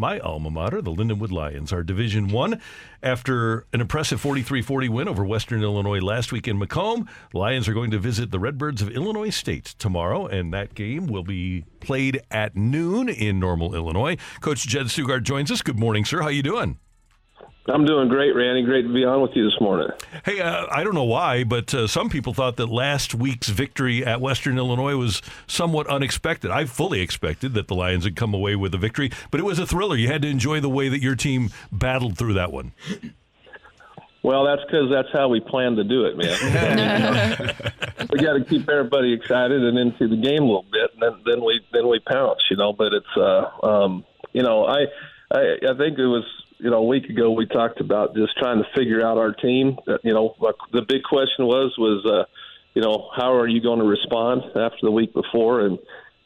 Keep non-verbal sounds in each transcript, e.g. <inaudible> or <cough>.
My alma mater, the Lindenwood Lions, are Division One. After an impressive 43-40 win over Western Illinois last week in Macomb, Lions are going to visit the Redbirds of Illinois State tomorrow, and that game will be played at noon in Normal, Illinois. Coach Jed Stugart joins us. Good morning, sir. How you doing? I'm doing great, Randy. Great to be on with you this morning. Hey, uh, I don't know why, but uh, some people thought that last week's victory at Western Illinois was somewhat unexpected. I fully expected that the Lions would come away with a victory, but it was a thriller. You had to enjoy the way that your team battled through that one. Well, that's because that's how we plan to do it, man. <laughs> <laughs> we got to keep everybody excited and into the game a little bit, and then, then we then we pounce, you know. But it's, uh, um, you know, I, I I think it was you know, a week ago we talked about just trying to figure out our team. You know, the big question was was uh, you know how are you going to respond after the week before and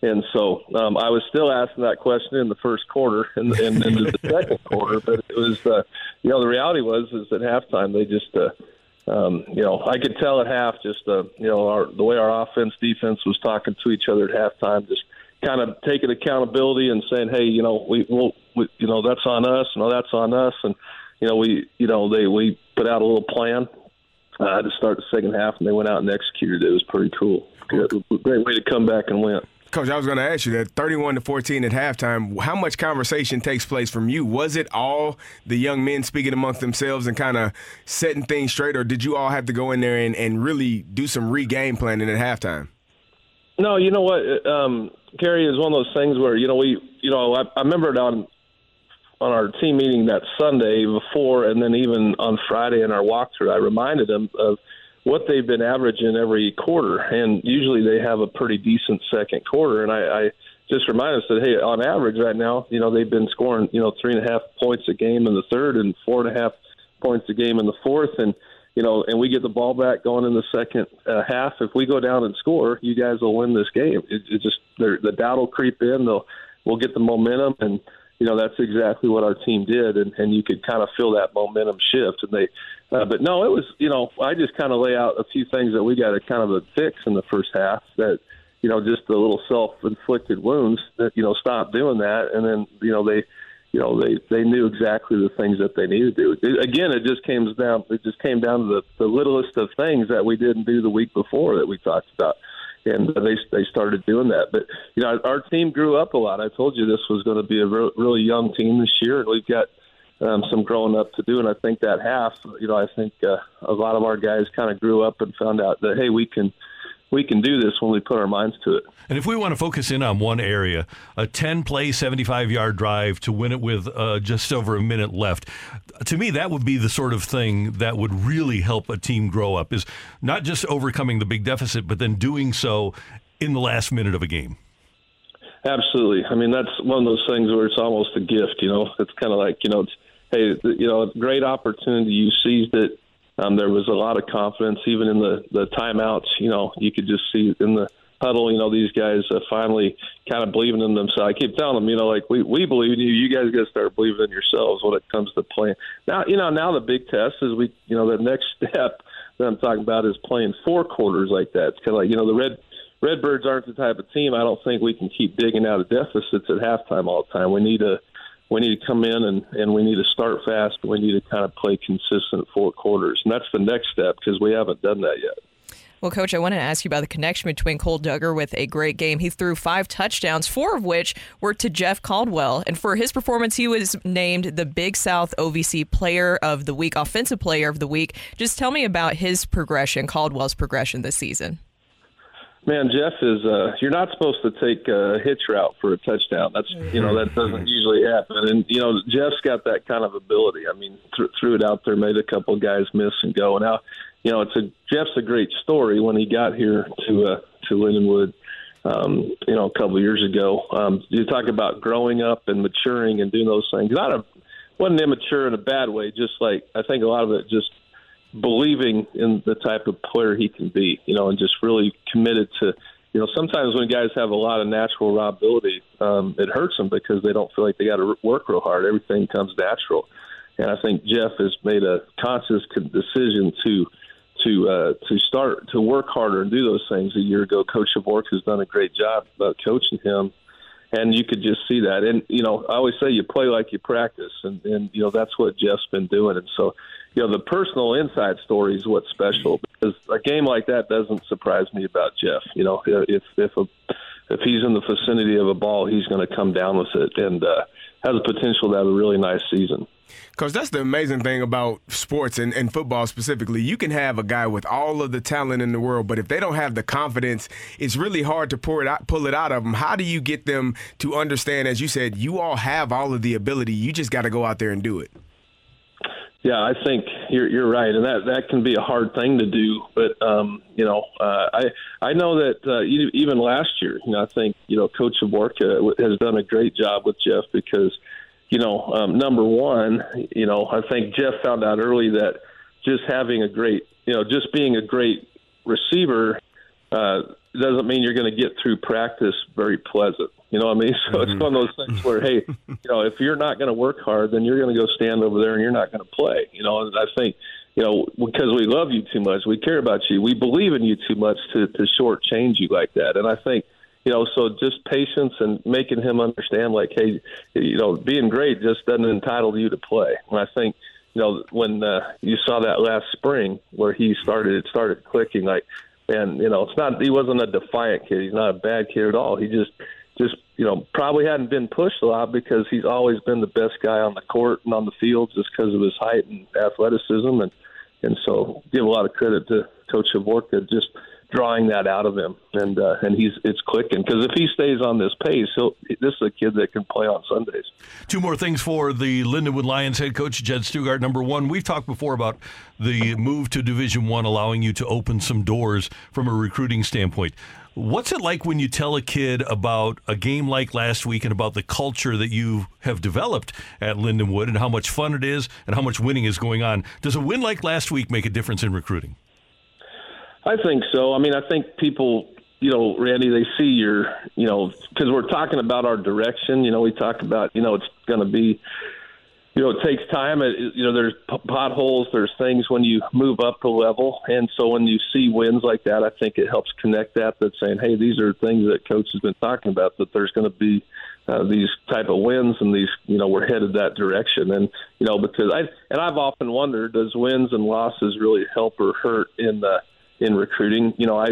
and so um, I was still asking that question in the first quarter and, and, and the <laughs> second quarter, but it was uh, you know the reality was is at halftime they just uh, um, you know I could tell at half just uh, you know our the way our offense defense was talking to each other at halftime just kind of taking accountability and saying, hey, you know, we, we'll, we, you know, that's on us. No, that's on us. And, you know, we, you know, they, we put out a little plan uh, to start the second half and they went out and executed it. It was pretty cool. Good, great way to come back and win. Coach, I was going to ask you that 31 to 14 at halftime, how much conversation takes place from you? Was it all the young men speaking amongst themselves and kind of setting things straight, or did you all have to go in there and, and really do some re game planning at halftime? No, you know what? Um, Gary is one of those things where you know we you know I, I remember it on on our team meeting that Sunday before, and then even on Friday in our walkthrough, I reminded them of what they've been averaging every quarter, and usually they have a pretty decent second quarter. And I, I just reminded us that hey, on average right now, you know they've been scoring you know three and a half points a game in the third and four and a half points a game in the fourth, and you know, and we get the ball back going in the second uh, half. If we go down and score, you guys will win this game. It, it just the doubt will creep in. They'll we'll get the momentum, and you know that's exactly what our team did, and, and you could kind of feel that momentum shift. And they, uh, but no, it was you know I just kind of lay out a few things that we got to kind of fix in the first half that you know just the little self-inflicted wounds that you know stop doing that, and then you know they you know they they knew exactly the things that they needed to do. It, again, it just came down it just came down to the, the littlest of things that we didn't do the week before that we talked about, and they they started doing that. But you know, our team grew up a lot. I told you this was going to be a re- really young team this year, and we've got. Um, some growing up to do, and I think that half, you know, I think uh, a lot of our guys kind of grew up and found out that hey, we can, we can do this when we put our minds to it. And if we want to focus in on one area, a 10 play, 75 yard drive to win it with uh, just over a minute left, to me, that would be the sort of thing that would really help a team grow up is not just overcoming the big deficit, but then doing so in the last minute of a game. Absolutely. I mean, that's one of those things where it's almost a gift, you know, <laughs> it's kind of like, you know, it's, hey, you know, great opportunity. You seized it um, there was a lot of confidence, even in the the timeouts. You know, you could just see in the huddle. You know, these guys uh, finally kind of believing in themselves. I keep telling them, you know, like we we believe in you. You guys got to start believing in yourselves when it comes to playing. Now, you know, now the big test is we, you know, the next <laughs> step that I'm talking about is playing four quarters like that. It's kind of like you know the red. Redbirds aren't the type of team. I don't think we can keep digging out of deficits at halftime all the time. We need to we need to come in and, and we need to start fast. We need to kind of play consistent four quarters. And that's the next step because we haven't done that yet. Well, Coach, I want to ask you about the connection between Cole Duggar with a great game. He threw five touchdowns, four of which were to Jeff Caldwell. And for his performance, he was named the Big South OVC Player of the Week, Offensive Player of the Week. Just tell me about his progression, Caldwell's progression this season. Man, Jeff is. Uh, you're not supposed to take a hitch route for a touchdown. That's you know that doesn't usually happen. And you know Jeff's got that kind of ability. I mean, th- threw it out there, made a couple guys miss and go. And now, you know, it's a Jeff's a great story. When he got here to uh, to Lindenwood, um, you know, a couple of years ago, um, you talk about growing up and maturing and doing those things. Not a wasn't immature in a bad way. Just like I think a lot of it just believing in the type of player he can be, you know, and just really committed to you know, sometimes when guys have a lot of natural raw ability, um, it hurts them because they don't feel like they got to work real hard. Everything comes natural, and I think Jeff has made a conscious decision to to uh, to start to work harder and do those things. A year ago, Coach Javorka has done a great job about coaching him, and you could just see that. And you know, I always say you play like you practice, and and you know that's what Jeff's been doing. And so, you know, the personal inside story is what's special because a game like that doesn't surprise me about Jeff. You know, if if a if he's in the vicinity of a ball, he's going to come down with it, and uh, has the potential to have a really nice season. Because that's the amazing thing about sports and, and football specifically. You can have a guy with all of the talent in the world, but if they don't have the confidence, it's really hard to pour it out, pull it out of them. How do you get them to understand, as you said, you all have all of the ability. You just got to go out there and do it. Yeah, I think you're you're right, and that that can be a hard thing to do. But um, you know, uh, I I know that uh, even last year, you know, I think you know Coach Javorka has done a great job with Jeff because you know, um, number one, you know, I think Jeff found out early that just having a great, you know, just being a great receiver uh, doesn't mean you're going to get through practice very pleasant. You know what I mean? <laughs> So mm-hmm. it's one of those things where, hey, you know, if you're not going to work hard, then you're going to go stand over there and you're not going to play. You know, and I think, you know, because we love you too much, we care about you, we believe in you too much to to shortchange you like that. And I think you know, so just patience and making him understand, like, hey, you know, being great just doesn't entitle you to play. And I think, you know, when uh, you saw that last spring where he started, it started clicking. Like, and you know, it's not he wasn't a defiant kid. He's not a bad kid at all. He just, just you know, probably hadn't been pushed a lot because he's always been the best guy on the court and on the field just because of his height and athleticism. And and so, give a lot of credit to Coach Javorka just drawing that out of him, and uh, and he's it's clicking because if he stays on this pace, he'll this is a kid that can play on Sundays. Two more things for the Lindenwood Lions head coach Jed Stugart. Number one, we've talked before about the move to Division One, allowing you to open some doors from a recruiting standpoint. What's it like when you tell a kid about a game like last week and about the culture that you have developed at Lindenwood and how much fun it is and how much winning is going on? Does a win like last week make a difference in recruiting? I think so. I mean, I think people, you know, Randy, they see your, you know, because we're talking about our direction. You know, we talk about, you know, it's going to be, you know, it takes time. It, you know, there's potholes, there's things when you move up a level, and so when you see wins like that, I think it helps connect that. That saying, hey, these are things that coach has been talking about. That there's going to be uh, these type of wins, and these, you know, we're headed that direction. And you know, because I and I've often wondered, does wins and losses really help or hurt in the in recruiting. You know, I,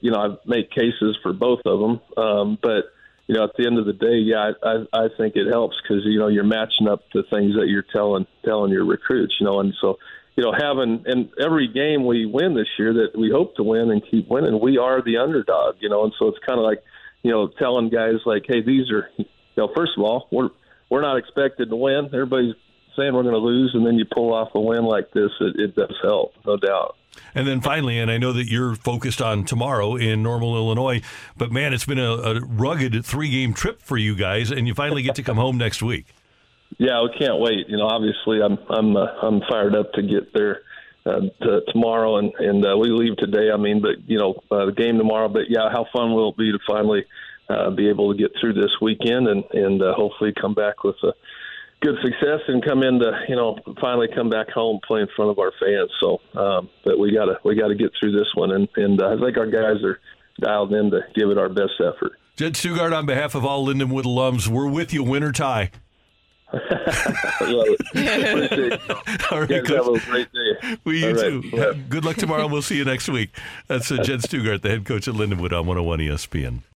you know, I've made cases for both of them, um, but you know, at the end of the day, yeah, I, I, I think it helps because you know you're matching up the things that you're telling telling your recruits. You know, and so you know having and every game we win this year that we hope to win and keep winning, we are the underdog. You know, and so it's kind of like you know telling guys like, hey, these are you know, first of all, we're we're not expected to win. Everybody's saying we're going to lose, and then you pull off a win like this, it, it does help, no doubt. And then finally, and I know that you're focused on tomorrow in Normal, Illinois, but man, it's been a, a rugged three game trip for you guys, and you finally get to come home next week. Yeah, we can't wait. You know, obviously, I'm I'm uh, I'm fired up to get there uh, to, tomorrow, and and uh, we leave today. I mean, but you know, uh, the game tomorrow. But yeah, how fun will it be to finally uh, be able to get through this weekend and and uh, hopefully come back with a good success and come into you know finally come back home play in front of our fans. So, um, but we gotta we gotta get through this one, and and uh, I think our guys are dialed in to give it our best effort. Jed Stugart, on behalf of all Lindenwood alums, we're with you, win or tie. <laughs> <laughs> All right, have a great day. Well, you too. Good luck tomorrow. We'll see you next week. That's uh, Jed Stugart, the head coach at Lindenwood on 101 ESPN.